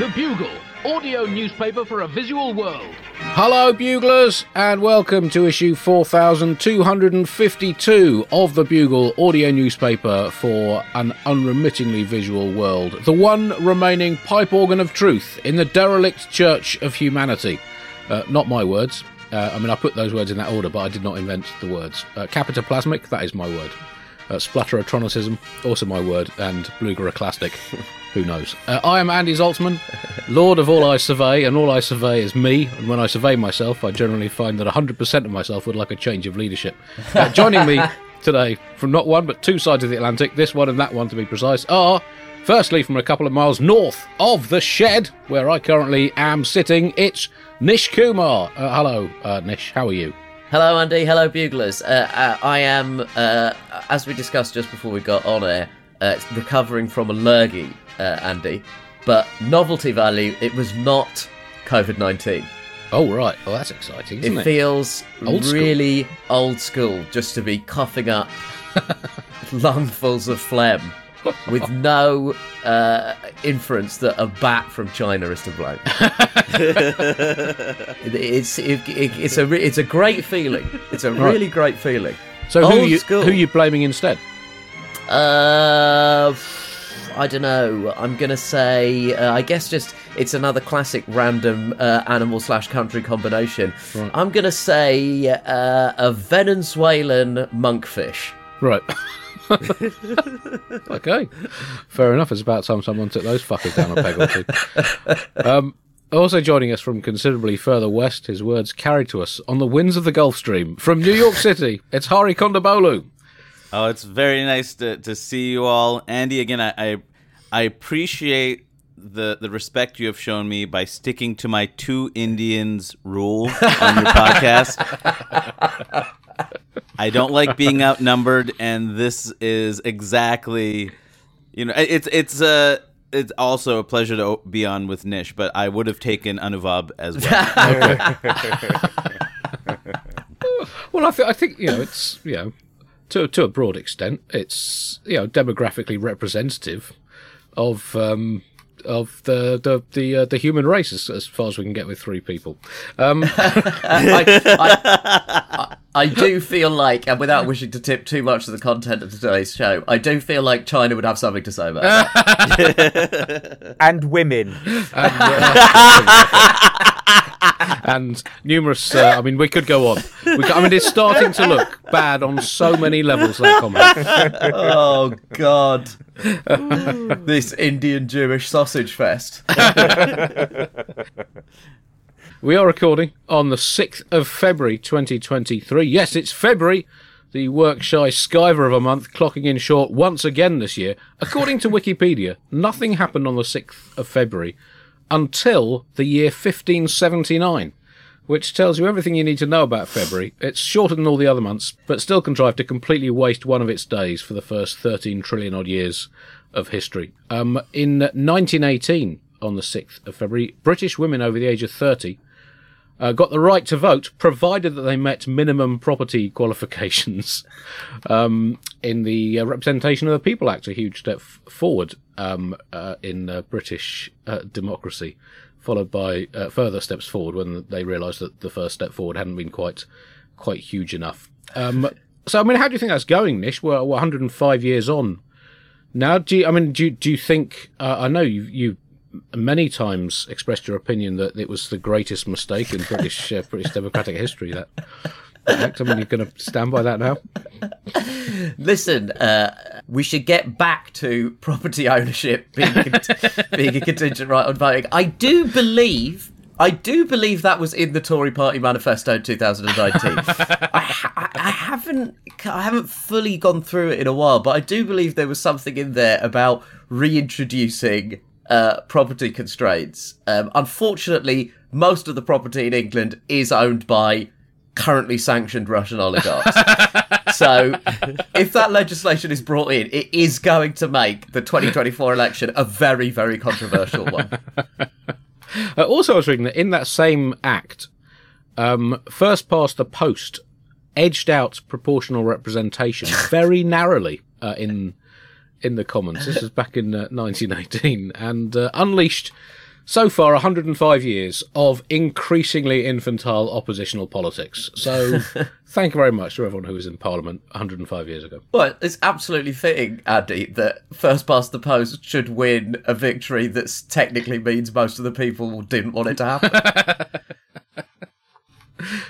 The Bugle, audio newspaper for a visual world. Hello, Buglers, and welcome to issue 4252 of the Bugle audio newspaper for an unremittingly visual world. The one remaining pipe organ of truth in the derelict church of humanity. Uh, not my words. Uh, I mean, I put those words in that order, but I did not invent the words. Uh, capitoplasmic, that is my word. Uh, splutterotronicism, also my word, and blugeroclastic. Who knows? Uh, I am Andy Zaltzman, Lord of all I survey, and all I survey is me. And when I survey myself, I generally find that 100% of myself would like a change of leadership. Uh, joining me today from not one but two sides of the Atlantic, this one and that one to be precise, are firstly from a couple of miles north of the shed where I currently am sitting. It's Nish Kumar. Uh, hello, uh, Nish. How are you? Hello, Andy. Hello, Buglers. Uh, uh, I am, uh, as we discussed just before we got on air, uh, recovering from a lurgy, uh, Andy. But novelty value, it was not COVID 19. Oh, right. Oh, that's exciting, isn't It it? feels Old really old school just to be coughing up lungfuls of phlegm with no uh, inference that a bat from China is to blame. It's it, it, it's a re- it's a great feeling. It's a really great feeling. so who are, you, school. who are you blaming instead? Uh, I don't know. I'm gonna say. Uh, I guess just it's another classic random uh, animal slash country combination. Right. I'm gonna say uh, a Venezuelan monkfish. Right. okay. Fair enough. It's about time someone took those fuckers down a peg or two. Um, also joining us from considerably further west, his words carried to us on the winds of the Gulf Stream from New York City. It's Hari Kondabolu. Oh, it's very nice to, to see you all, Andy. Again, I, I I appreciate the the respect you have shown me by sticking to my two Indians rule on your podcast. I don't like being outnumbered, and this is exactly, you know, it's it's uh, it's also a pleasure to be on with Nish, but I would have taken Anuvab as well. Well, I, th- I think you know it's you know to to a broad extent it's you know demographically representative of um, of the the the, uh, the human race as, as far as we can get with three people. Um, I, I, I do feel like, and without wishing to tip too much of the content of today's show, I do feel like China would have something to say about that. and women. and numerous. Uh, I mean, we could go on. We could, I mean, it's starting to look bad on so many levels. That comment. oh God! this Indian Jewish sausage fest. We are recording on the sixth of February, twenty twenty three. Yes, it's February. The work shy skiver of a month, clocking in short once again this year. According to Wikipedia, nothing happened on the 6th of February until the year 1579, which tells you everything you need to know about February. It's shorter than all the other months, but still contrived to completely waste one of its days for the first 13 trillion odd years of history. Um, in 1918, on the 6th of February, British women over the age of 30 uh, got the right to vote, provided that they met minimum property qualifications um, in the uh, Representation of the People Act, a huge step f- forward um, uh, in uh, British uh, democracy, followed by uh, further steps forward when they realised that the first step forward hadn't been quite quite huge enough. Um, so, I mean, how do you think that's going, Nish? We're, we're 105 years on now. Do you, I mean, do you, do you think? Uh, I know you you many times expressed your opinion that it was the greatest mistake in British uh, British democratic history. That I mean, you're going to stand by that now. Listen, uh, we should get back to property ownership being, being a contingent right on voting. I do believe. I do believe that was in the Tory Party manifesto in 2019. I, I I haven't, I haven't fully gone through it in a while, but I do believe there was something in there about reintroducing uh, property constraints. Um, unfortunately, most of the property in England is owned by currently sanctioned Russian oligarchs. so, if that legislation is brought in, it is going to make the 2024 election a very, very controversial one. Uh, also, I was reading that in that same act, um, first past the post edged out proportional representation very narrowly uh, in in the Commons. This was back in uh, 1918, and uh, unleashed so far 105 years of increasingly infantile oppositional politics. So thank you very much to everyone who was in Parliament 105 years ago. Well, it's absolutely fitting, Andy, that first past the post should win a victory that technically means most of the people didn't want it to happen.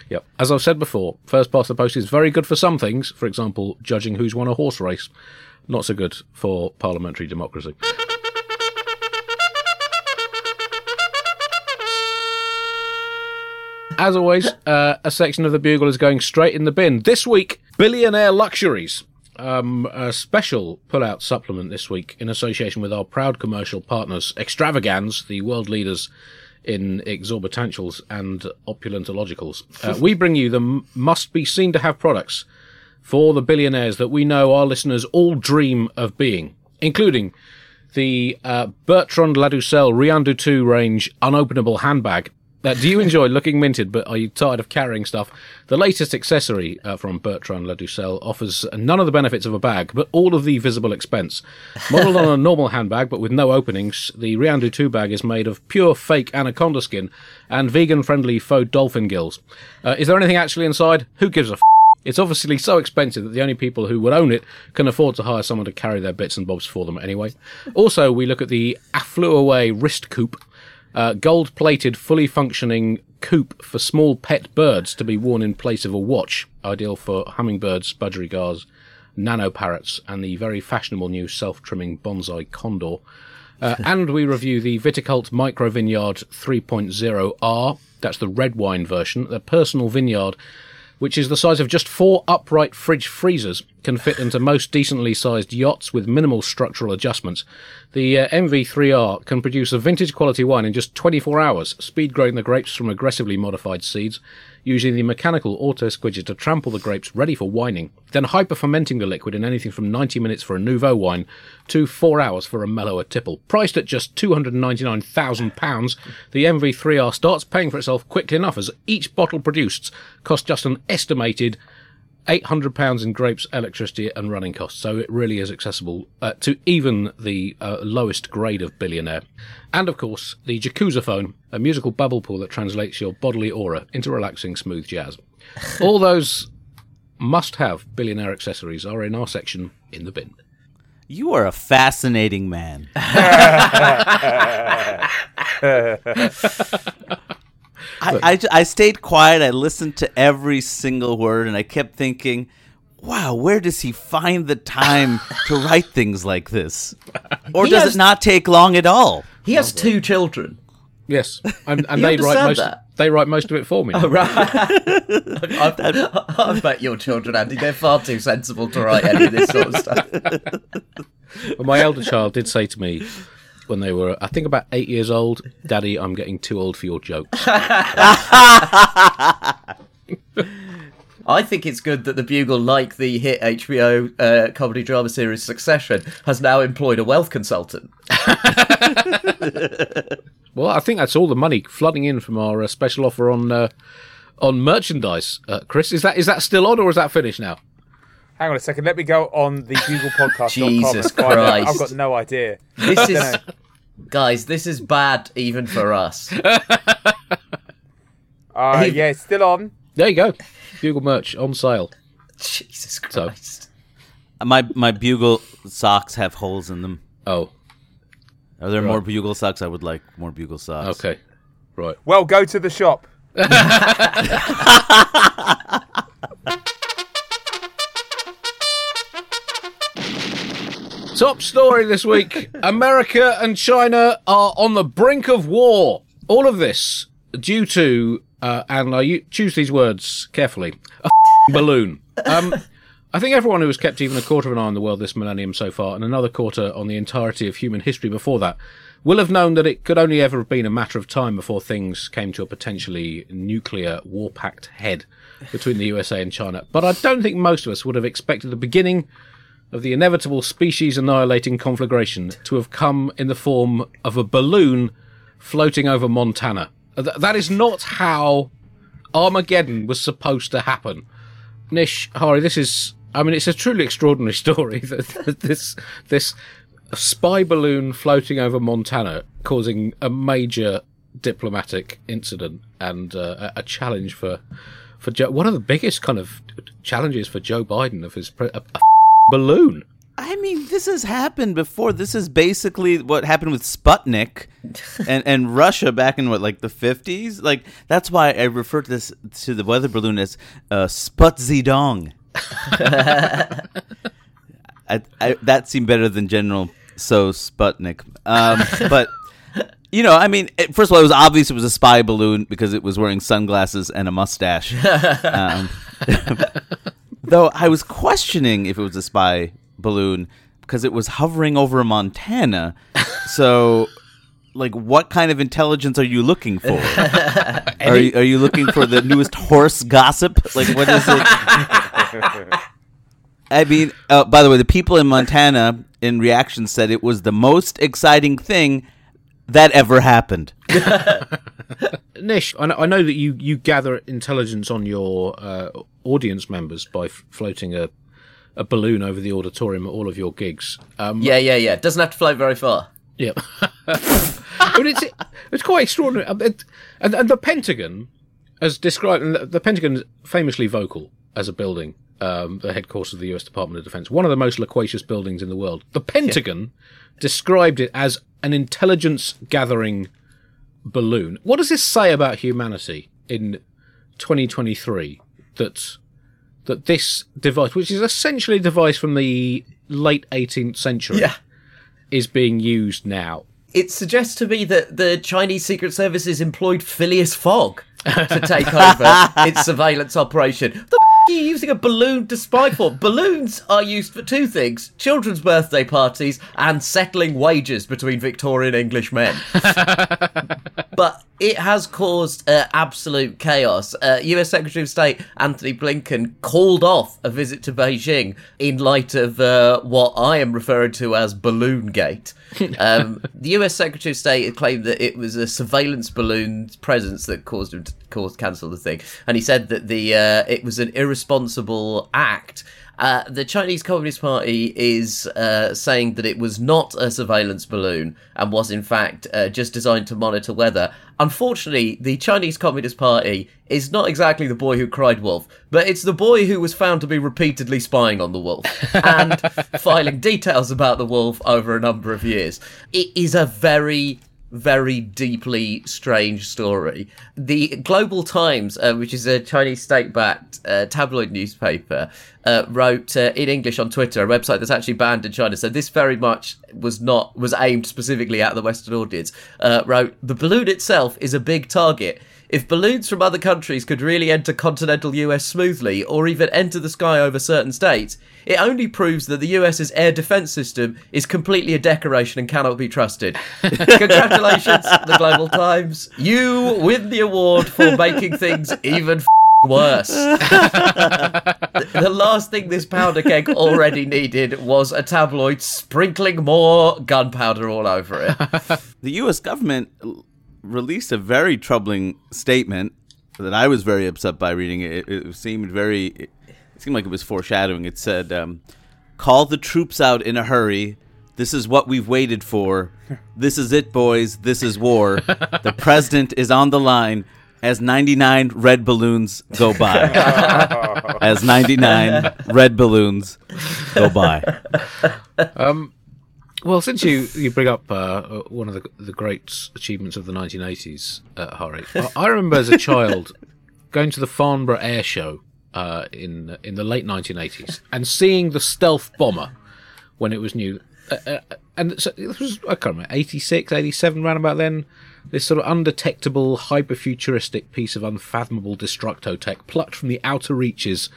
Yep. As I've said before, first past the post is very good for some things. For example, judging who's won a horse race. Not so good for parliamentary democracy. As always, uh, a section of the Bugle is going straight in the bin. This week, billionaire luxuries. Um, a special pull-out supplement this week in association with our proud commercial partners, Extravagans, the world leaders in exorbitantals and opulentologicals. Uh, we bring you the must-be seen to have products for the billionaires that we know our listeners all dream of being, including the uh, Bertrand Ladoucelle Rien du Tout range unopenable handbag. Uh, do you enjoy looking minted, but are you tired of carrying stuff? The latest accessory uh, from Bertrand Ladoucelle offers none of the benefits of a bag, but all of the visible expense. Modelled on a normal handbag, but with no openings, the Rien du Tout bag is made of pure fake anaconda skin and vegan-friendly faux dolphin gills. Uh, is there anything actually inside? Who gives a f- it's obviously so expensive that the only people who would own it can afford to hire someone to carry their bits and bobs for them anyway. Also, we look at the Affluaway wrist coupe, uh, gold plated, fully functioning coupe for small pet birds to be worn in place of a watch, ideal for hummingbirds, budgerigars, nano parrots, and the very fashionable new self trimming bonsai condor. Uh, and we review the Viticult Micro Vineyard 3.0R. That's the red wine version, the personal vineyard which is the size of just four upright fridge freezers, can fit into most decently sized yachts with minimal structural adjustments. The uh, MV3R can produce a vintage quality wine in just 24 hours, speed growing the grapes from aggressively modified seeds, using the mechanical auto squidger to trample the grapes ready for wining, then hyper fermenting the liquid in anything from 90 minutes for a Nouveau wine to 4 hours for a mellower tipple. Priced at just £299,000, the MV3R starts paying for itself quickly enough as each bottle produced costs just an estimated £800 in grapes, electricity, and running costs. So it really is accessible uh, to even the uh, lowest grade of billionaire. And of course, the Jacuzziphone, a musical bubble pool that translates your bodily aura into relaxing, smooth jazz. All those must have billionaire accessories are in our section in the bin. You are a fascinating man. I, I, j- I stayed quiet. I listened to every single word, and I kept thinking, "Wow, where does he find the time to write things like this? Or He does has- it not take long at all?" He has two children. Yes, and, and they write most. that? They write most of it for me. Oh, right. I, I bet your children, Andy, they're far too sensible to write any of this sort of stuff. But my elder child did say to me when they were, I think, about eight years old, "Daddy, I'm getting too old for your jokes." I think it's good that the Bugle, like the hit HBO uh, comedy drama series Succession, has now employed a wealth consultant. Well, I think that's all the money flooding in from our uh, special offer on uh, on merchandise. Uh, Chris, is that is that still on or is that finished now? Hang on a second. Let me go on the BuglePodcast.com. Jesus and find out. Christ. I've got no idea. This is, guys, this is bad even for us. Uh, Hey. yeah, it's still on. There you go, Bugle merch on sale. Jesus Christ. My my bugle socks have holes in them. Oh, Are there more bugle socks? I would like more bugle socks. okay, right. Well, go to the shop. Top story this week: America and China are on the brink of war. All of this due to, uh, and I choose these words carefully, a balloon. Um, I think everyone who has kept even a quarter of an eye on the world this millennium so far, and another quarter on the entirety of human history before that, will have known that it could only ever have been a matter of time before things came to a potentially nuclear war-packed head between the USA and China. But I don't think most of us would have expected the beginning of the inevitable species annihilating conflagration to have come in the form of a balloon floating over Montana. Th- that is not how Armageddon was supposed to happen. Nish, Hari, this is, I mean, it's a truly extraordinary story that this, this spy balloon floating over Montana, causing a major diplomatic incident and uh, a a challenge for for Joe. One of the biggest kind of challenges for Joe Biden of his pre- a, a balloon. I mean, this has happened before. This is basically what happened with Sputnik and, and Russia back in what, like the 50s? Like, that's why I refer to this to the weather balloon as uh, Sputzidong. I, I, that seemed better than General So Sputnik. Um, but, you know, I mean, it, first of all, it was obvious it was a spy balloon because it was wearing sunglasses and a mustache. Um, though I was questioning if it was a spy balloon because it was hovering over Montana. So, like, what kind of intelligence are you looking for? are, you, are you looking for the newest horse gossip? Like, what is it? I mean, uh, by the way, the people in Montana in reaction said it was the most exciting thing that ever happened. Nish, I know, that you, you gather intelligence on your uh, audience members by f- floating a, a balloon over the auditorium at all of your gigs. Um, Yeah, yeah, yeah. Doesn't have to float very far. Yeah. but it's it's quite extraordinary. Um, And, and the Pentagon, as described, and the, Pentagon famously vocal as a building, um, the headquarters of the U.S. Department of Defense, one of the most loquacious buildings in the world. The Pentagon described it as an intelligence gathering balloon. What does this say about humanity in 2023? That that this device, which is essentially a device from the late 18th century, Yeah. is being used now. It suggests to me that the Chinese Secret Services employed Phileas Fogg to take over its surveillance operation. The f- are you using a balloon to spy for? Balloons are used for two things children's birthday parties and settling wages between Victorian English men. but it has caused uh, absolute chaos. Uh, US Secretary of State Antony Blinken called off a visit to Beijing in light of uh, what I am referring to as Balloon Gate. Um, the US Secretary of State had claimed that it was a surveillance balloon's presence that caused him to cause cancel the thing, and he said that the uh, it was an irresponsible act. Uh, the Chinese Communist Party is uh, saying that it was not a surveillance balloon and was in fact uh, just designed to monitor weather. Unfortunately, the Chinese Communist Party is not exactly the boy who cried wolf, but it's the boy who was found to be repeatedly spying on the wolf and filing details about the wolf over a number of years. It is a very very deeply strange story. The Global Times, uh, which is a Chinese state-backed uh, tabloid newspaper, uh, wrote uh, in English on Twitter, a website that's actually banned in China. So this very much was not was aimed specifically at the Western audience. Uh, wrote the balloon itself is a big target. If balloons from other countries could really enter continental US smoothly, or even enter the sky over certain states, it only proves that the US's air defense system is completely a decoration and cannot be trusted. Congratulations, the Global Times. You win the award for making things even f- worse. the last thing this powder keg already needed was a tabloid sprinkling more gunpowder all over it. the U.S. government l- released a very troubling statement that I was very upset by reading. It, it seemed very, it seemed like it was foreshadowing. It said, um, "Call the troops out in a hurry. This is what we've waited for. This is it, boys. This is war. The president is on the line." As 99 red balloons go by. As 99 red balloons go by. Well, since you, you bring up uh, uh, one of the, the great achievements of the 1980s, uh, Hari, I, I remember as a child going to the Farnborough Air Show uh, in in the late 1980s and seeing the stealth bomber when it was new. Uh, uh, and so this was, I can't remember, 86, 87, round about then. This sort of undetectable, hyper-futuristic piece of unfathomable destructo tech plucked from the outer reaches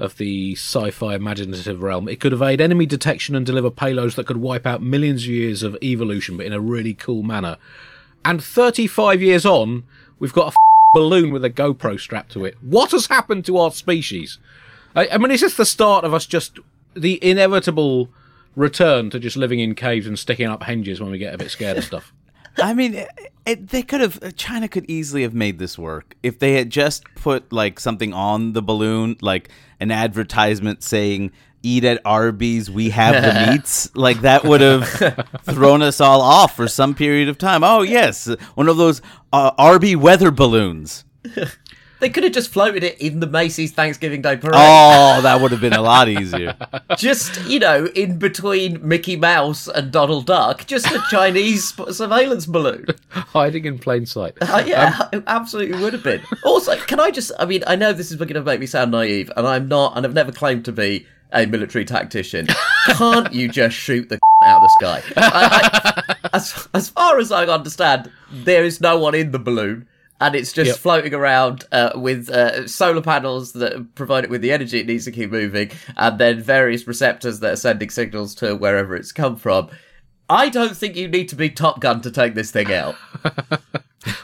of the sci-fi imaginative realm. It could evade enemy detection and deliver payloads that could wipe out millions of years of evolution, but in a really cool manner. And 35 years on, we've got a balloon with a GoPro strapped to it. What has happened to our species? I, I mean, is this the start of us just the inevitable return to just living in caves and sticking up henges when we get a bit scared of stuff? I mean, it, it, they could have. China could easily have made this work if they had just put like something on the balloon, like an advertisement saying eat at Arby's, we have the meats. Like that would have thrown us all off for some period of time. Oh yes, one of those uh, Arby weather balloons. They could have just floated it in the Macy's Thanksgiving Day parade. Oh, that would have been a lot easier. Just, you know, in between Mickey Mouse and Donald Duck, just a Chinese surveillance balloon. Hiding in plain sight. Uh, yeah, it absolutely would have been. Also, can I just, I mean, I know this is going to make me sound naive, and I'm not, and I've never claimed to be a military tactician. Can't you just shoot the out of the sky? I, I, as, as far as I understand, there is no one in the balloon. And it's just Yep. floating around uh, with uh, solar panels that provide it with the energy it needs to keep moving, and then various receptors that are sending signals to wherever it's come from. I don't think you need to be Top Gun to take this thing out.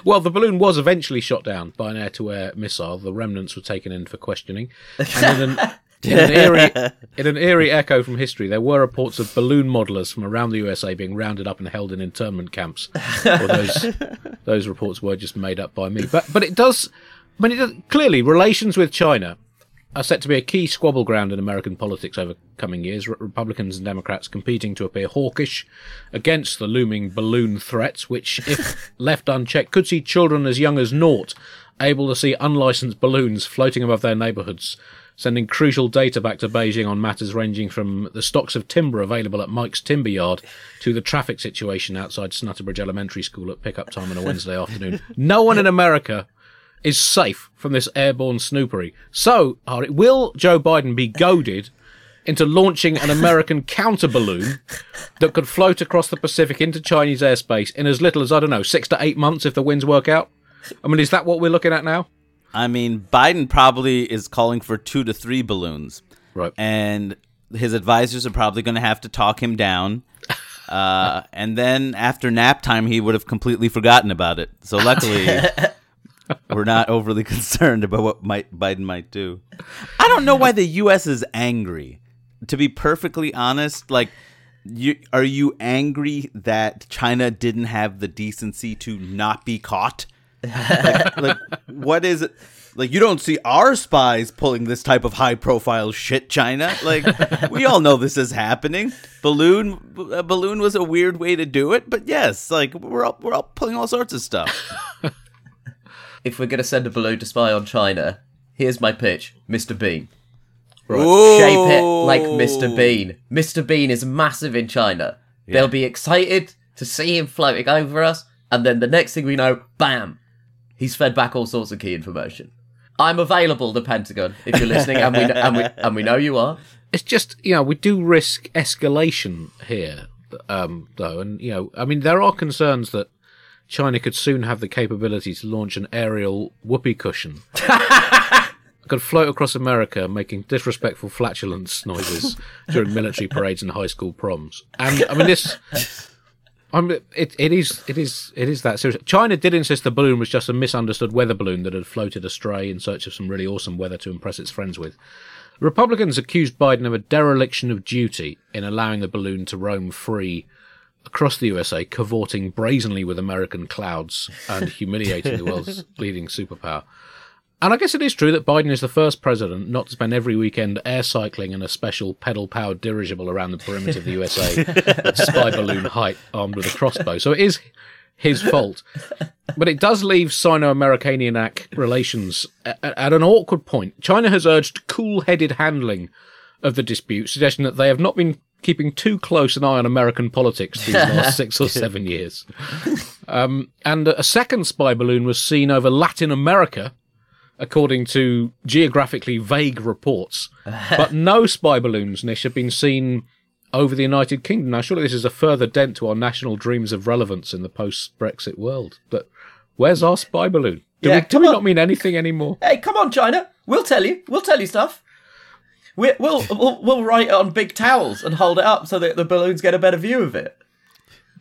Well, the balloon was eventually shot down by an air-to-air missile. The remnants were taken in for questioning. And in an, in an eerie, in an eerie echo from history, there were reports of balloon modelers from around the USA being rounded up and held in internment camps. Or those those reports were just made up by me. But but it does. I mean, it does, clearly relations with China are set to be a key squabble ground in American politics over coming years. Re- Republicans and Democrats competing to appear hawkish against the looming balloon threats, which, if left unchecked, could see children as young as naught able to see unlicensed balloons floating above their neighbourhoods, sending crucial data back to Beijing on matters ranging from the stocks of timber available at Mike's Timber Yard to the traffic situation outside Snutterbridge Elementary School at pickup time on a Wednesday afternoon. No one in America is safe from this airborne snoopery. So, uh, Hari, will Joe Biden be goaded into launching an American counter balloon that could float across the Pacific into Chinese airspace in as little as, I don't know, six to eight months if the winds work out? I mean, is that what we're looking at now? I mean, Biden probably is calling for two to three balloons. Right. and his advisors are probably going to have to talk him down. Uh, and then after nap time, he would have completely forgotten about it. So luckily, we're not overly concerned about what might Biden might do. I don't know why the U.S. is angry. To be perfectly honest, like. You, are you angry that China didn't have the decency to not be caught? like, what is it? Like, you don't see our spies pulling this type of high profile shit, China. Like, we all know this is happening. Balloon, a balloon was a weird way to do it, but yes, like we're all, we're all pulling all sorts of stuff. if we're going to send a balloon to spy on China, here's my pitch Mr. Bean. Ooh. Shape it like Mr. Bean. Mr. Bean is massive in China. They'll be excited to see him floating over us, and then the next thing we know, bam, he's fed back all sorts of key information. I'm available, the Pentagon, if you're listening, and we, and we, and we know you are. It's just, you know, we do risk escalation here, um, though. And, you know, I mean, there are concerns that China could soon have the capability to launch an aerial whoopee cushion. could float across America making disrespectful flatulence noises during military parades and high school proms. And, I mean, this. I mean, it, it is it is it is that serious. China did insist the balloon was just a misunderstood weather balloon that had floated astray in search of some really awesome weather to impress its friends with. Republicans accused Biden of a dereliction of duty in allowing the balloon to roam free across the USA, cavorting brazenly with American clouds and humiliating the world's leading superpower. And I guess it is true that Biden is the first president not to spend every weekend air cycling in a special pedal powered dirigible around the perimeter of the USA at spy balloon height armed with a crossbow. So it is his fault. But it does leave Sino Americaniac relations at, at an awkward point. China has urged cool headed handling of the dispute, suggesting that they have not been keeping too close an eye on American politics these last six or seven years. Um, and a second spy balloon was seen over Latin America according to geographically vague reports. but no spy balloons, Nish, have been seen over the United Kingdom. Now, surely this is a further dent to our national dreams of relevance in the post Brexit world. But where's our spy balloon? Do Yeah, we, do we not mean anything anymore? Hey, come on, China. We'll tell you. We'll tell you stuff. We, we'll, we'll we'll write it on big towels and hold it up so that the balloons get a better view of it.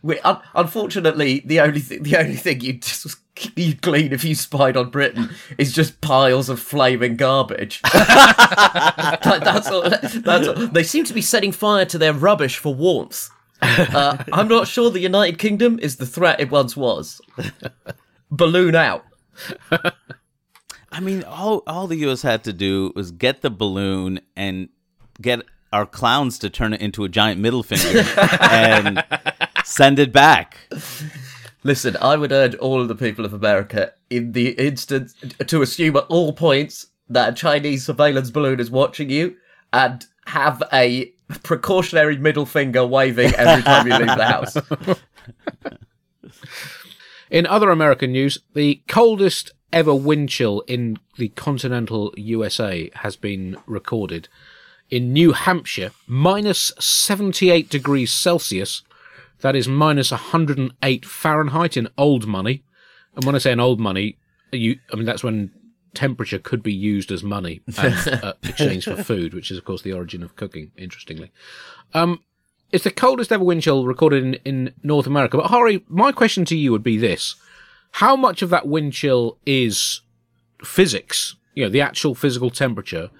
We, un- unfortunately, the only th- the only thing you just you glean if you spied on Britain is just piles of flaming garbage. That- that's all. That's all. They seem to be setting fire to their rubbish for warmth. Uh, I'm not sure the United Kingdom is the threat it once was. Balloon out. I mean, all all the U.S. had to do was get the balloon and get our clowns to turn it into a giant middle finger and send it back. Listen, I would urge all of the people of America, in the instance, to assume at all points that a Chinese surveillance balloon is watching you and have a precautionary middle finger waving every time you leave the house. In other American news, the coldest ever wind chill in the continental USA has been recorded. In New Hampshire, minus 78 degrees Celsius. That is minus 108 Fahrenheit in old money. And when I say in old money, you, I mean, that's when temperature could be used as money and uh, exchanged for food, which is, of course, the origin of cooking, interestingly. Um, it's the coldest ever wind chill recorded in, in North America. But Hari, my question to you would be this. How much of that wind chill is physics, you know, the actual physical temperature,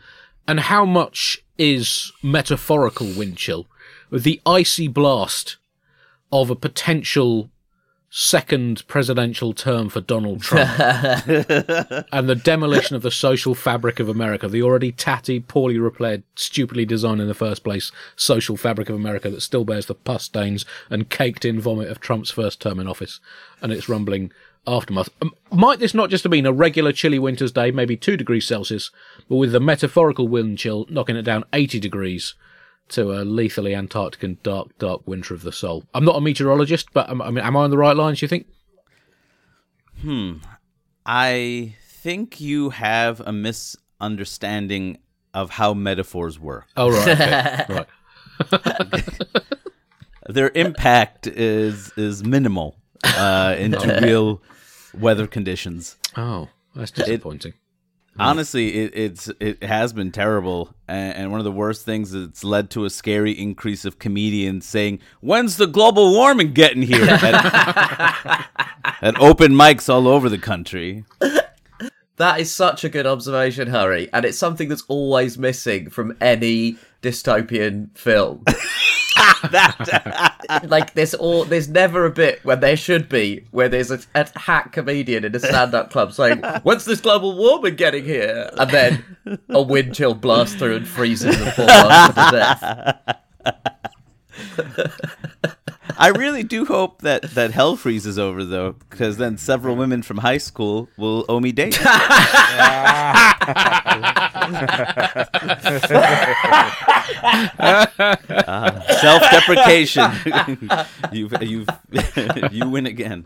and how much is metaphorical wind chill, the icy blast of a potential second presidential term for Donald Trump and the demolition of the social fabric of America, the already tatty, poorly repaired, stupidly designed in the first place social fabric of America that still bears the pus stains and caked in vomit of Trump's first term in office and its rumbling aftermath. Um, might this not just have been a regular chilly winter's day, maybe two degrees Celsius, but with the metaphorical wind chill knocking it down 80 degrees to a lethally Antarctic and dark, dark winter of the soul? I'm not a meteorologist, but um, I mean, am I on the right lines, you think? Hmm. I think you have a misunderstanding of how metaphors work. Oh, right. Okay. right. Their impact is is minimal uh, into real weather conditions. Oh, that's disappointing. Honestly, it, it's it has been terrible, and, and one of the worst things is it's led to a scary increase of comedians saying, "When's the global warming getting here?" at, at open mics all over the country. That is such a good observation, Hari, and it's something that's always missing from any dystopian film. like there's all there's never a bit where there should be where there's a, a hack comedian in a stand-up club saying, "When's this global warming getting here?" and then a wind chill blasts through and freezes the poor to death. I really do hope that that hell freezes over though, because then several women from high school will owe me dates. Uh, self-deprecation. you've you've you win again.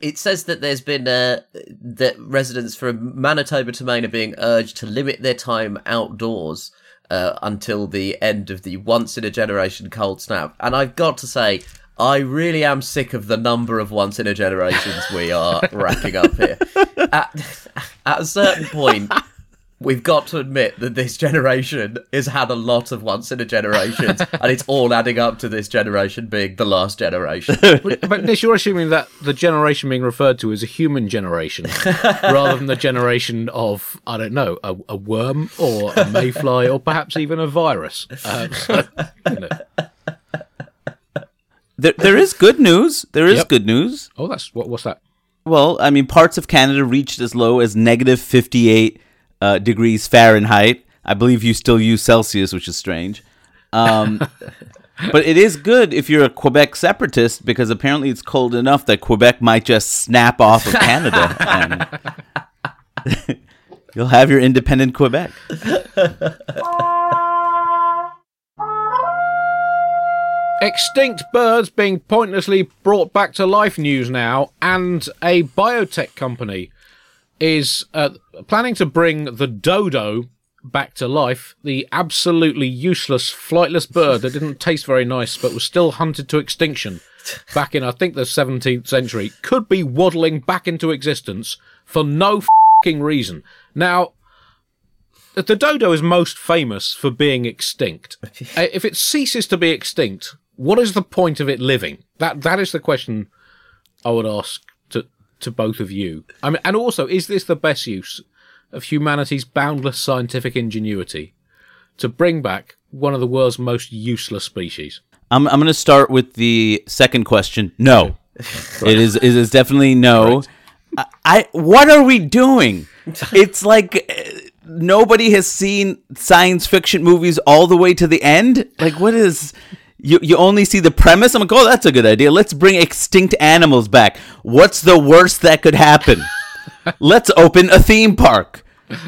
It says that there's been uh, that residents from Manitoba to Maine are being urged to limit their time outdoors uh, until the end of the once in a generation cold snap. And I've got to say, I really am sick of the number of once in a generations we are racking up here. At, at a certain point, we've got to admit that this generation has had a lot of once in a generation, and it's all adding up to this generation being the last generation. But Nish, you're assuming that the generation being referred to is a human generation rather than the generation of, I don't know, a, a worm or a mayfly or perhaps even a virus. Um, so, you know. There, there is good news. There is Yep. good news. Oh, that's what, what's that? Well, I mean, parts of Canada reached as low as negative 58 uh, degrees Fahrenheit. I believe you still use Celsius, which is strange. Um, but it is good if you're a Quebec separatist because apparently it's cold enough that Quebec might just snap off of Canada and you'll have your independent Quebec. Extinct birds being pointlessly brought back to life news now, and a biotech company is uh, planning to bring the dodo back to life, the absolutely useless flightless bird that didn't taste very nice but was still hunted to extinction back in, I think, the 17th century, could be waddling back into existence for no fing reason. Now, the dodo is most famous for being extinct. Uh, if it ceases to be extinct, what is the point of it living? That that is the question I would ask to to both of you. I mean, and also, is this the best use of humanity's boundless scientific ingenuity to bring back one of the world's most useless species? I'm, I'm going to start with the second question. No, it is it is definitely no. I, I what are we doing? It's like uh, nobody has seen science fiction movies all the way to the end. Like, what is? You, you only see the premise. I'm like, oh, that's a good idea. Let's bring extinct animals back. What's the worst that could happen? Let's open a theme park.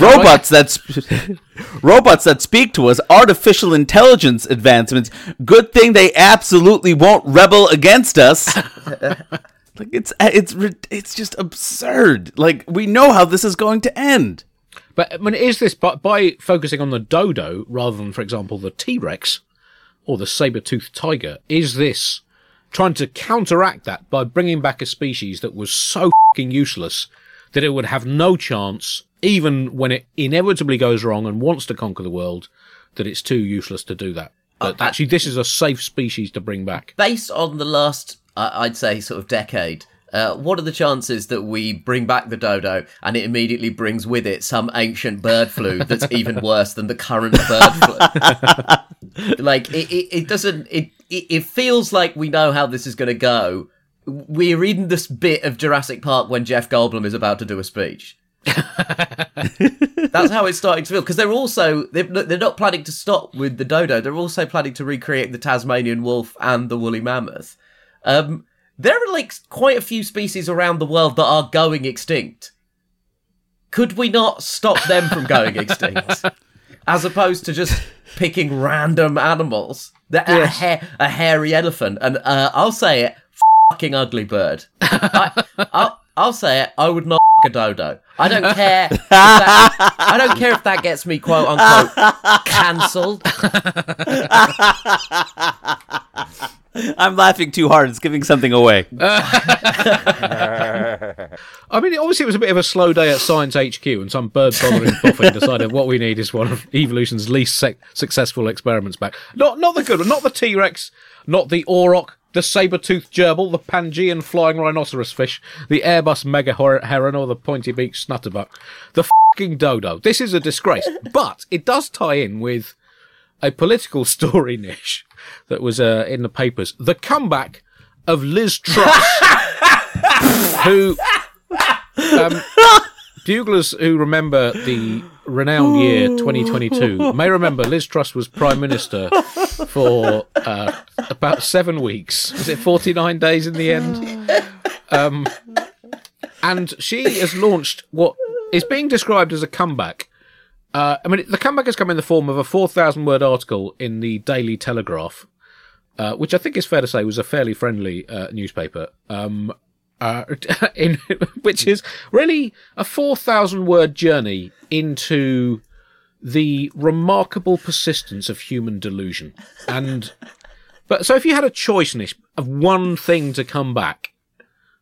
robots that sp- robots that speak to us, artificial intelligence advancements. Good thing they absolutely won't rebel against us. like it's uh, it's it's just absurd. Like we know how this is going to end. But I mean, is this by, by focusing on the dodo rather than, for example, the T Rex or the saber toothed tiger? Is this trying to counteract that by bringing back a species that was so fing useless that it would have no chance, even when it inevitably goes wrong and wants to conquer the world, that it's too useless to do that? But Uh, actually, this is a safe species to bring back. Based on the last, uh, I'd say, sort of decade, uh, what are the chances that we bring back the dodo and it immediately brings with it some ancient bird flu that's even worse than the current bird flu? like it, it, it doesn't. It, it it feels like we know how this is going to go. We're in this bit of Jurassic Park when Jeff Goldblum is about to do a speech. That's how it's starting to feel because they're also they're, they're not planning to stop with the dodo. They're also planning to recreate the Tasmanian wolf and the woolly mammoth. Um, there are like quite a few species around the world that are going extinct. Could we not stop them from going extinct, as opposed to just picking random animals? The, a, ha- a hairy elephant, and uh, I'll say it, fucking ugly bird. I, I'll, I'll say it. I would not a dodo. I don't care. That, I don't care if that gets me quote unquote cancelled. I'm laughing too hard. It's giving something away. I mean, obviously, it was a bit of a slow day at Science HQ, and some bird bothering boffin decided what we need is one of evolution's least sec- successful experiments back. Not, not the good one, not the T Rex, not the auroch, the saber-toothed gerbil, the Pangean flying rhinoceros fish, the Airbus mega heron, or the pointy-beaked snutterbuck. The fucking dodo. This is a disgrace, but it does tie in with a political story Nish that was uh, in the papers. The comeback of Liz Truss, who um, buglers who remember the renowned year 2022 may remember Liz Truss was prime minister for uh, about seven weeks. Was it 49 days in the end? Um, and she has launched what is being described as a comeback. Uh, I mean, the comeback has come in the form of a 4,000 word article in the Daily Telegraph, uh, which I think is fair to say was a fairly friendly uh, newspaper. Um, uh, in which is really a 4,000 word journey into the remarkable persistence of human delusion. And, but so if you had a choice, Nish, of one thing to come back,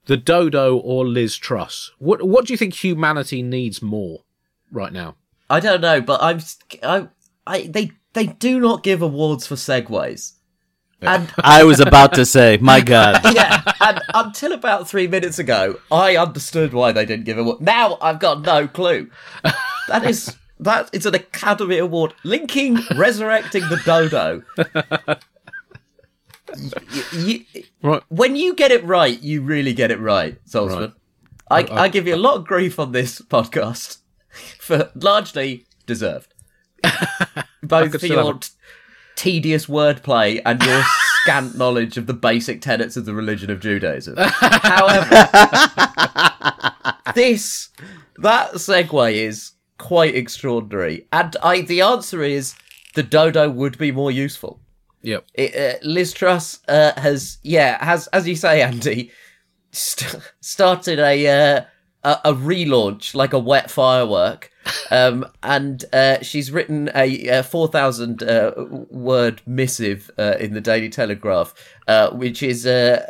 the dodo or Liz Truss, what, what do you think humanity needs more right now? I don't know, but I'm, I, I, they, they do not give awards for segues. And I was about to say, my God. yeah, and until about three minutes ago, I understood why they didn't give a award. Now I've got no clue. That is that is an Academy Award linking resurrecting the dodo. Y- y- Right. when you get it right, you really get it right, Zaltzman. I, I give you a lot of grief on this podcast for largely deserved. Both for your tedious wordplay and your scant knowledge of the basic tenets of the religion of Judaism. However, this that segue is quite extraordinary, and I the answer is the dodo would be more useful. Yep. It, uh, Liz Truss uh, has, yeah, has as you say, Andy, st- started a, uh, a a relaunch like a wet firework, um, and uh, she's written a, a four thousand uh, word missive uh, in the Daily Telegraph, uh, which is uh,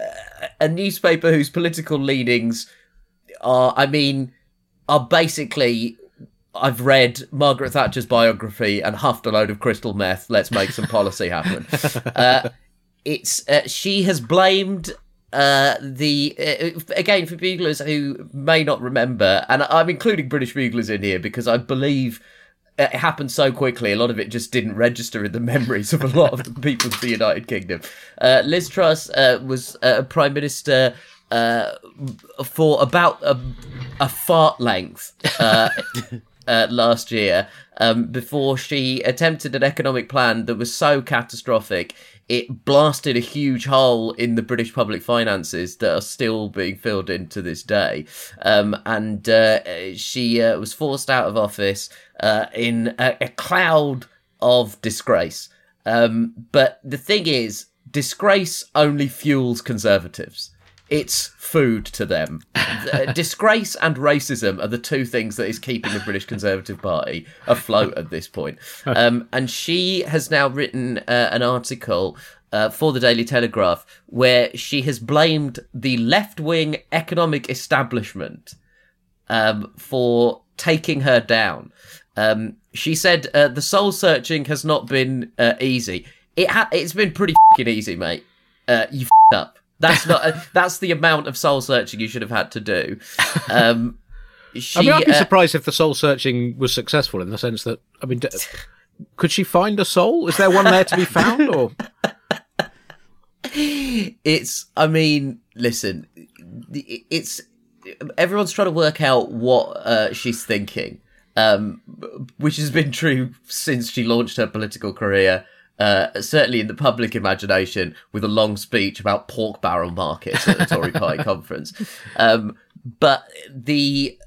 a newspaper whose political leanings are, I mean, are basically. I've read Margaret Thatcher's biography and huffed a load of crystal meth. Let's make some policy happen. Uh, it's uh, she has blamed uh, the uh, again for buglers who may not remember, and I'm including British buglers in here because I believe it happened so quickly. A lot of it just didn't register in the memories of a lot of the people of the United Kingdom. Uh, Liz Truss uh, was uh, prime minister. Uh, for about a, a fart length uh, uh, last year um, before she attempted an economic plan that was so catastrophic it blasted a huge hole in the British public finances that are still being filled in to this day. Um, and uh, she uh, was forced out of office uh, in a, a cloud of disgrace. Um, but the thing is, disgrace only fuels conservatives. It's food to them. Uh, disgrace and racism are the two things that is keeping the British Conservative Party afloat at this point. Um, and she has now written uh, an article uh, for the Daily Telegraph where she has blamed the left wing economic establishment um, for taking her down. Um, she said uh, the soul searching has not been uh, easy. It ha- it's been pretty fucking easy, mate. Uh, you f- up. That's not. Uh, that's the amount of soul searching you should have had to do. Um, she, I mean, I'd be uh, surprised if the soul searching was successful in the sense that, I mean, d- could she find a soul? Is there one there to be found? Or it's i mean listen it's everyone's trying to work out what uh, she's thinking um, which has been true since she launched her political career uh, certainly in the public imagination with a long speech about pork barrel markets at the Tory Party conference. Um, but the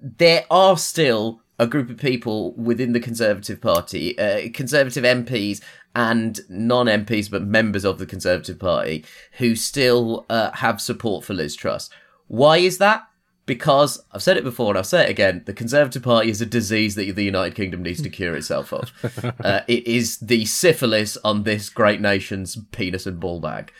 there are still a group of people within the Conservative Party, uh, Conservative MPs and non MPs, but members of the Conservative Party, who still uh, have support for Liz Truss. Why is that? Because I've said it before and I'll say it again the Conservative Party is a disease that the United Kingdom needs to cure itself of. uh, it is the syphilis on this great nation's penis and ball bag.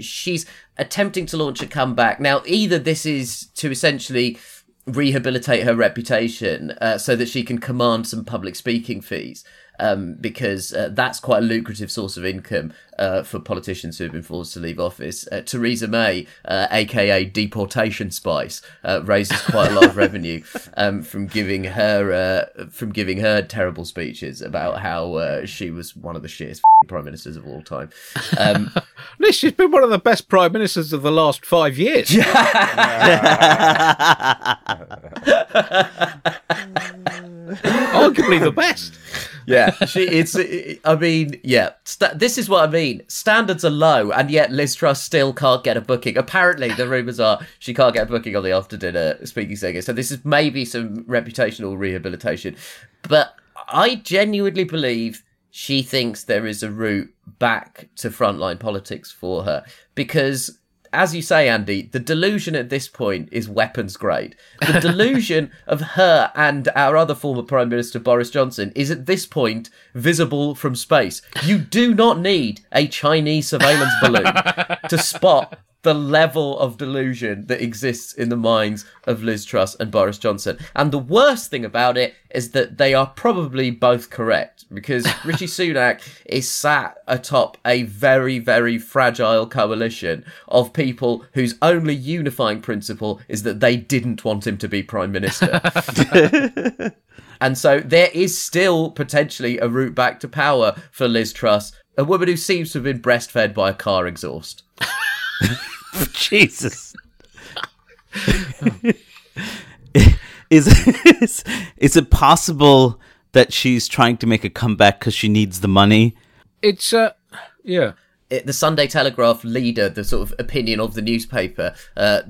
she's attempting to launch a comeback. Now, either this is to essentially rehabilitate her reputation uh, so that she can command some public speaking fees. Um, because uh, that's quite a lucrative source of income uh, for politicians who have been forced to leave office. Uh, Theresa May, aka uh, Deportation Spice, uh, raises quite a lot of revenue um, from giving her uh, from giving her terrible speeches about how she was one of the shittest prime ministers of all time. Um, Liz, she's been one of the best prime ministers of the last five years. Arguably the best. Yeah, she, it's. I mean, yeah. St- this is what I mean. Standards are low, and yet Liz Truss still can't get a booking. Apparently, the rumours are she can't get a booking on the after dinner speaking segment. So this is maybe some reputational rehabilitation. But I genuinely believe she thinks there is a route back to frontline politics for her because as you say, Andy, the delusion at this point is weapons grade. The delusion of her and our other former Prime Minister Boris Johnson is at this point visible from space. You do not need a Chinese surveillance balloon to spot the level of delusion that exists in the minds of Liz Truss and Boris Johnson. And the worst thing about it is that they are probably both correct because Rishi Sunak is sat atop a very, very fragile coalition of people whose only unifying principle is that they didn't want him to be Prime Minister. and so there is still potentially a route back to power for Liz Truss, a woman who seems to have been breastfed by a car exhaust. Jesus. is, is is it possible that she's trying to make a comeback because she needs the money? It's uh, yeah. It, the Sunday Telegraph leader, the sort of opinion of the newspaper, uh,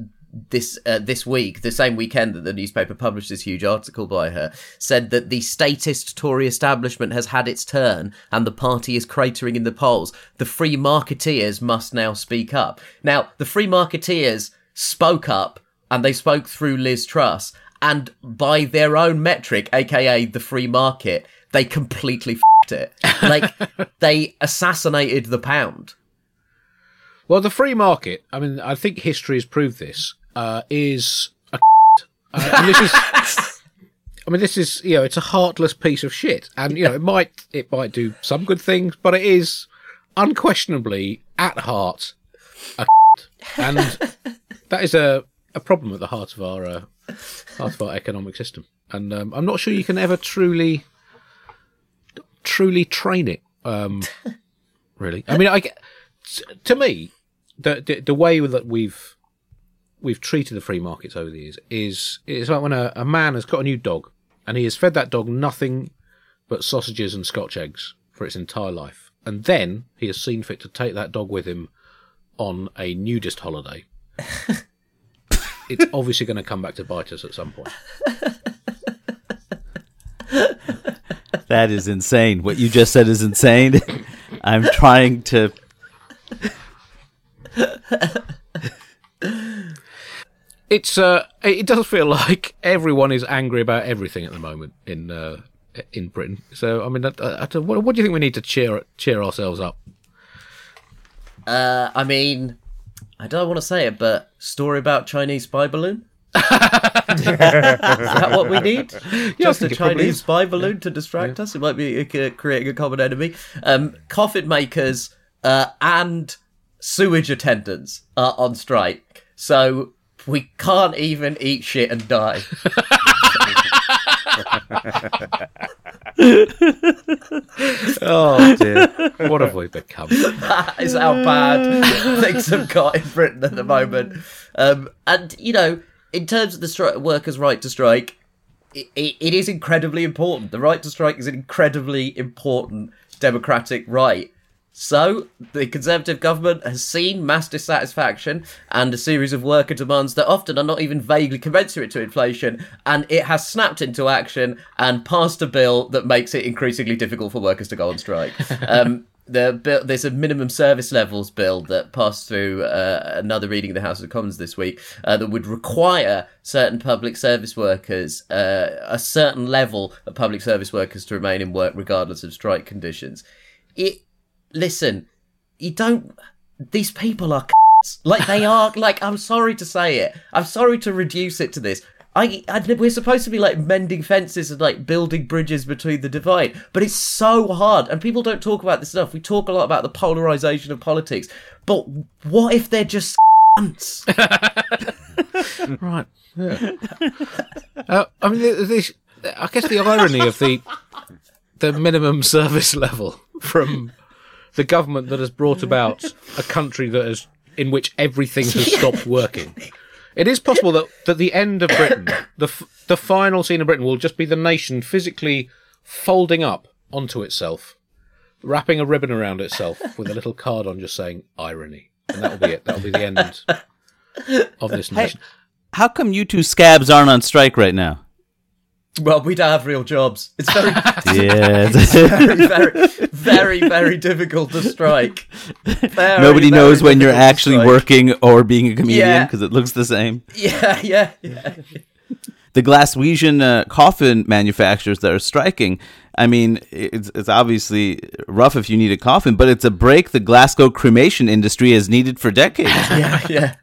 this uh, this week, the same weekend that the newspaper published this huge article by her, said that the statist Tory establishment has had its turn and the party is cratering in the polls. The free marketeers must now speak up. Now, the free marketeers spoke up and they spoke through Liz Truss, and by their own metric, aka the free market, they completely f***ed it. Like they assassinated the pound. Well, the free market. I mean, I think history has proved this. Uh, is a uh, this is. I mean, this is you know, it's a heartless piece of shit, and you know, it might it might do some good things, but it is unquestionably at heart a and that is a a problem at the heart of our uh, heart of our economic system, and um, I'm not sure you can ever truly truly train it. Um, really, I mean, I to me the, the the way that we've we've treated the free markets over the years is it's like when a, a man has got a new dog and he has fed that dog nothing but sausages and Scotch eggs for its entire life, and then he has seen fit to take that dog with him on a nudist holiday. it's obviously going to come back to bite us at some point. That is insane. What you just said is insane. I'm trying to. It's uh, it does feel like everyone is angry about everything at the moment in uh, in Britain. So I mean, I, I, I what, what do you think we need to cheer cheer ourselves up? Uh, I mean, I don't want to say it, but story about Chinese spy balloon. is that what we need? Just a Chinese spy balloon to distract us. It might be uh, creating a common enemy. Um, coffin makers uh, and sewage attendants are on strike, so we can't even eat shit and die. Oh dear, what have we become? that is how bad things have got in Britain at the moment. Um, and you know, in terms of the stri- workers' right to strike, it, it, it is incredibly important. The right to strike is an incredibly important democratic right. So, the Conservative government has seen mass dissatisfaction and a series of worker demands that often are not even vaguely commensurate to inflation, and it has snapped into action and passed a bill that makes it increasingly difficult for workers to go on strike. Um, the bill, there's a minimum service levels bill that passed through uh, another reading of the House of Commons this week uh, that would require certain public service workers, uh, a certain level of public service workers to remain in work regardless of strike conditions. It listen, you don't. These people are c***s. like they are. Like I'm sorry to say it. I'm sorry to reduce it to this. I, I we're supposed to be like mending fences and like building bridges between the divide, but it's so hard, and people don't talk about this enough. We talk a lot about the polarization of politics, but what if they're just cunts? Right. Yeah. uh, I mean, this. I guess the irony of the the minimum service level from the government that has brought about a country that has in which everything has stopped working. It is possible that that the end of Britain, the f- the final scene of Britain, will just be the nation physically folding up onto itself, wrapping a ribbon around itself with a little card on, just saying irony, and that'll be it. That'll be the end of this nation. How come you two scabs aren't on strike right now? Well, we don't have real jobs. It's very, Yeah. very, very, very, very difficult to strike. Very, Nobody knows when you're actually working or being a comedian Yeah. because it looks the same. Yeah, yeah, yeah. the Glaswegian uh, coffin manufacturers that are striking. I mean, it's, it's obviously rough if you need a coffin, but it's a break the Glasgow cremation industry has needed for decades. yeah, yeah.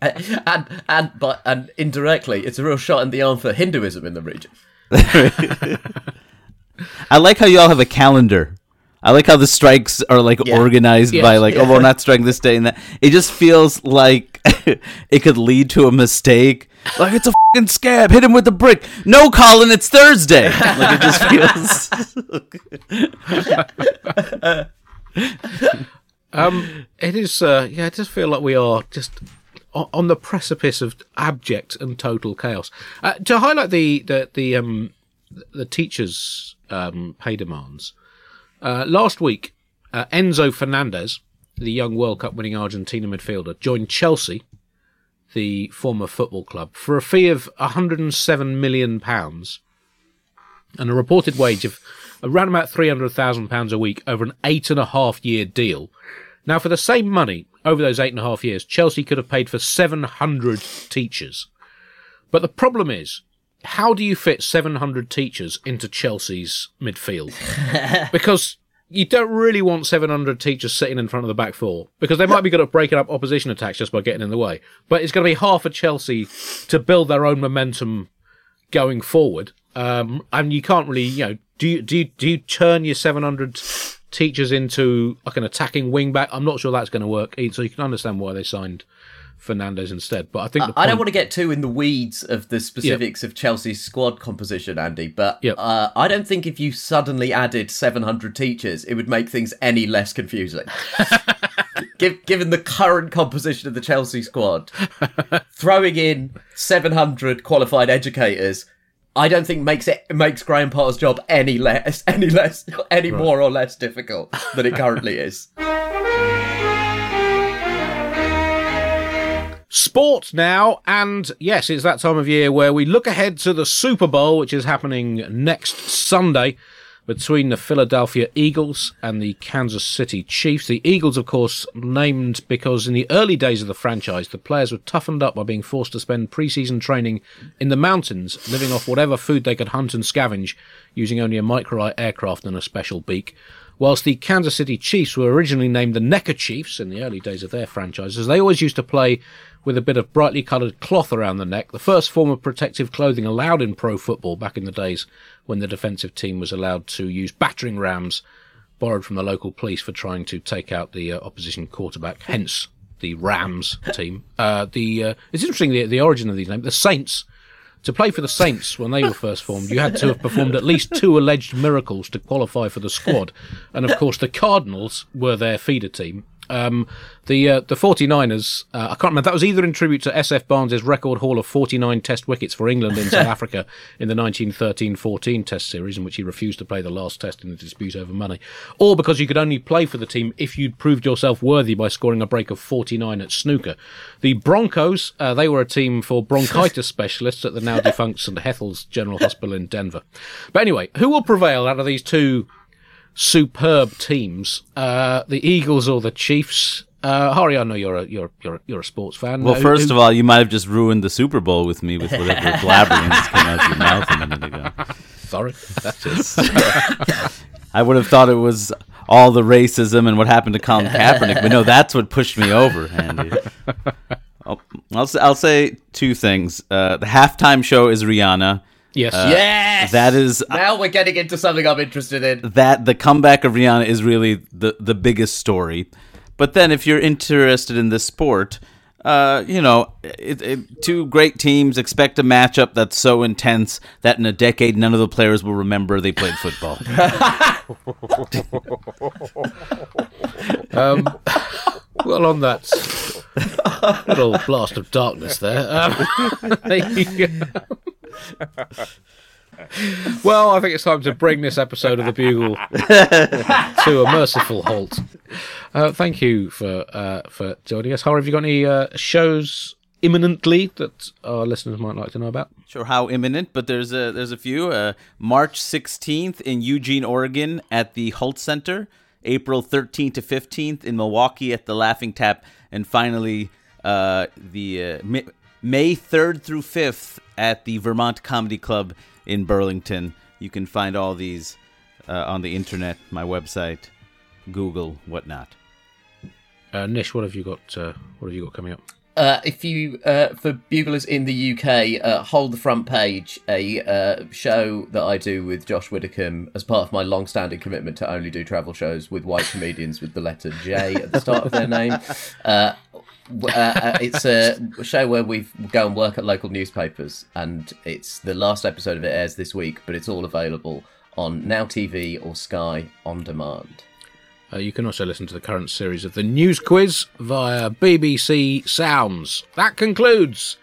And and but and indirectly, it's a real shot in the arm for Hinduism in the region. I like how you all have a calendar. I like how the strikes are like Yeah. organized Yes. by like, oh, we're not striking this day and that. It just feels like it could lead to a mistake. Like it's a fucking scab. Hit him with the brick. No, Colin, it's Thursday. like it just feels. Um, it is. Uh, yeah, it does feel like we are just o- on the precipice of abject and total chaos. Uh, to highlight the the the um the teachers' um, pay demands, uh, last week uh, Enzo Fernandez, the young World Cup winning Argentina midfielder, joined Chelsea, the former football club, for a fee of 107 million pounds and a reported wage of around about £300,000 a week over an eight and a half year deal. Now, for the same money, over those eight and a half years, Chelsea could have paid for 700 teachers. But the problem is, how do you fit 700 teachers into Chelsea's midfield? because you don't really want 700 teachers sitting in front of the back four because they might be good at breaking up opposition attacks just by getting in the way. But it's going to be half of Chelsea to build their own momentum going forward. Um, and you can't really, you know, do you, do you, do you turn your 700 teachers into like an attacking wing back? I'm not sure that's going to work. either, So you can understand why they signed Fernandez instead. But I think the I don't want to get too in the weeds of the specifics of Chelsea's squad composition, Andy, but Yep. uh, I don't think if you suddenly added 700 teachers, it would make things any less confusing. Given the current composition of the Chelsea squad, throwing in 700 qualified educators, I don't think makes it makes Graham Potter's job any less, any less, any more or less difficult than it currently is. Sport now, and yes, it's that time of year where we look ahead to the Super Bowl, which is happening next Sunday between the Philadelphia Eagles and the Kansas City Chiefs. The Eagles, of course, named because in the early days of the franchise, the players were toughened up by being forced to spend preseason training in the mountains, living off whatever food they could hunt and scavenge, using only a micro aircraft and a special beak. Whilst the Kansas City Chiefs were originally named the Necker Chiefs in the early days of their franchises, they always used to play with a bit of brightly coloured cloth around the neck, the first form of protective clothing allowed in pro football back in the days when the defensive team was allowed to use battering rams borrowed from the local police for trying to take out the uh, opposition quarterback, hence the Rams team. Uh, the uh, It's interesting the, the origin of these names. The Saints. To play for the Saints when they were first formed, you had to have performed at least two alleged miracles to qualify for the squad. And of course, the Cardinals were their feeder team. Um, the uh, the 49ers, uh, I can't remember, that was either in tribute to SF Barnes' record haul of 49 test wickets for England in South Africa in the 1913-14 test series in which he refused to play the last test in a dispute over money, or because you could only play for the team if you'd proved yourself worthy by scoring a break of 49 at snooker. The Broncos, uh, they were a team for bronchitis specialists at the now defunct St. Hethel's General Hospital in Denver. But anyway, who will prevail out of these two superb teams, uh, the Eagles or the Chiefs. Uh, Hari, I know you're a you're you're you're a sports fan. Well, Who- first who- of all, you might have just ruined the Super Bowl with me with whatever blabbering just came out of your mouth a minute ago. sorry, that's it. I would have thought it was all the racism and what happened to Colin Kaepernick, but no, that's what pushed me over, Andy. I'll, I'll, say, I'll say two things. Uh, the halftime show is Rihanna. Yes, yes, That is now we're getting into something I'm interested in. that the comeback of Rihanna is really the the biggest story. But then, if you're interested in the sport, uh, you know, it, it, two great teams expect a matchup that's so intense that in a decade none of the players will remember they played football. Um, well, on that little blast of darkness there. Um, well, I think it's time to bring this episode of the Bugle to a merciful halt. Uh, thank you for uh, for joining us. Har, have you got any uh, shows imminently that our listeners might like to know about? sure how imminent, but there's a there's a few. Uh, March 16th in Eugene, Oregon, at the Hult Center. April 13th to 15th in Milwaukee at the Laughing Tap, and finally uh, the uh, May, May 3rd through 5th at the Vermont Comedy Club in Burlington. You can find all these uh, on the internet, my website, Google, whatnot. Uh, Nish, what have you got? Uh, what have you got coming up? Uh, if you, uh, for buglers in the UK, uh, hold the front page, a uh, show that I do with Josh Widdicombe as part of my long-standing commitment to only do travel shows with white comedians with the letter J at the start of their name. Uh, uh, it's a show where we go and work at local newspapers, and it's the last episode of it airs this week, but it's all available on Now TV or Sky on demand. Uh, you can also listen to the current series of the News Quiz via BBC Sounds. That concludes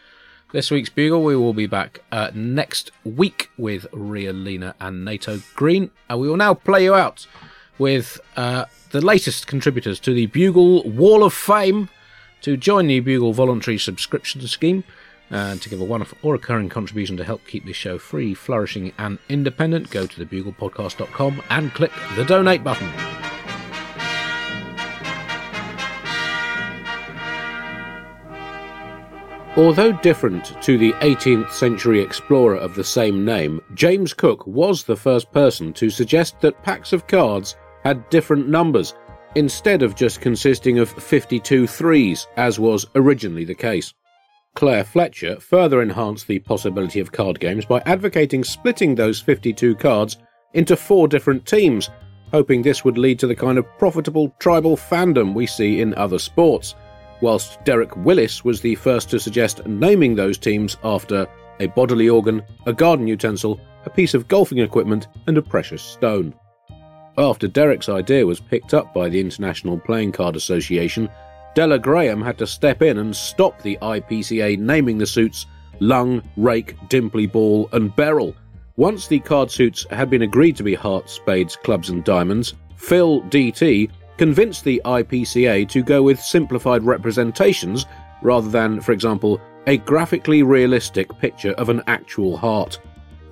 this week's Bugle. We will be back uh, next week with Ria Lina and Nato Green. And we will now play you out with uh, the latest contributors to the Bugle Wall of Fame to join the Bugle voluntary subscription scheme and to give a one-off or recurring contribution to help keep this show free, flourishing and independent. Go to thebuglepodcast.com and click the donate button. Although different to the 18th century explorer of the same name, James Cook was the first person to suggest that packs of cards had different numbers, instead of just consisting of 52 threes, as was originally the case. Claire Fletcher further enhanced the possibility of card games by advocating splitting those 52 cards into four different teams, hoping this would lead to the kind of profitable tribal fandom we see in other sports whilst Derek Willis was the first to suggest naming those teams after a bodily organ, a garden utensil, a piece of golfing equipment, and a precious stone. After Derek's idea was picked up by the International Playing Card Association Della Graham had to step in and stop the IPCA naming the suits Lung, Rake, Dimply Ball, and Beryl. Once the card suits had been agreed to be hearts, spades, clubs, and diamonds, Phil DT convinced the IPCA to go with simplified representations rather than, for example, a graphically realistic picture of an actual heart.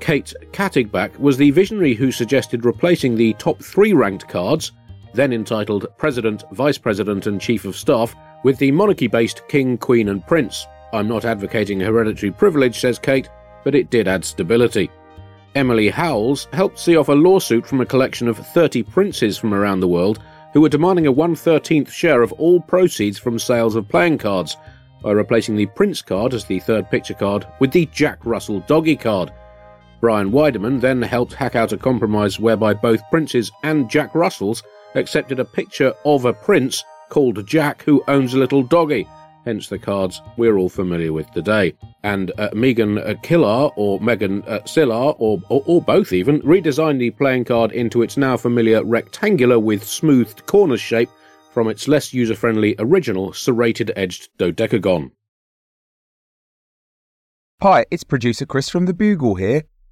Kate Kattigbach was the visionary who suggested replacing the top three ranked cards, then entitled President, Vice President, and Chief of Staff, with the monarchy based King, Queen, and Prince. I'm not advocating hereditary privilege, says Kate, but it did add stability. Emily Howells helped see off a lawsuit from a collection of 30 princes from around the world who were demanding a 113th share of all proceeds from sales of playing cards by replacing the Prince card as the third picture card with the Jack Russell Doggy card. Brian Weideman then helped hack out a compromise whereby both Princes and Jack Russells accepted a picture of a prince called Jack who owns a little doggy, hence the cards we're all familiar with today. And uh, Megan uh, Killar, or Megan uh, Sillar, or, or, or both even, redesigned the playing card into its now familiar rectangular with smoothed corners shape from its less user friendly original serrated edged dodecagon. Hi, it's producer Chris from The Bugle here.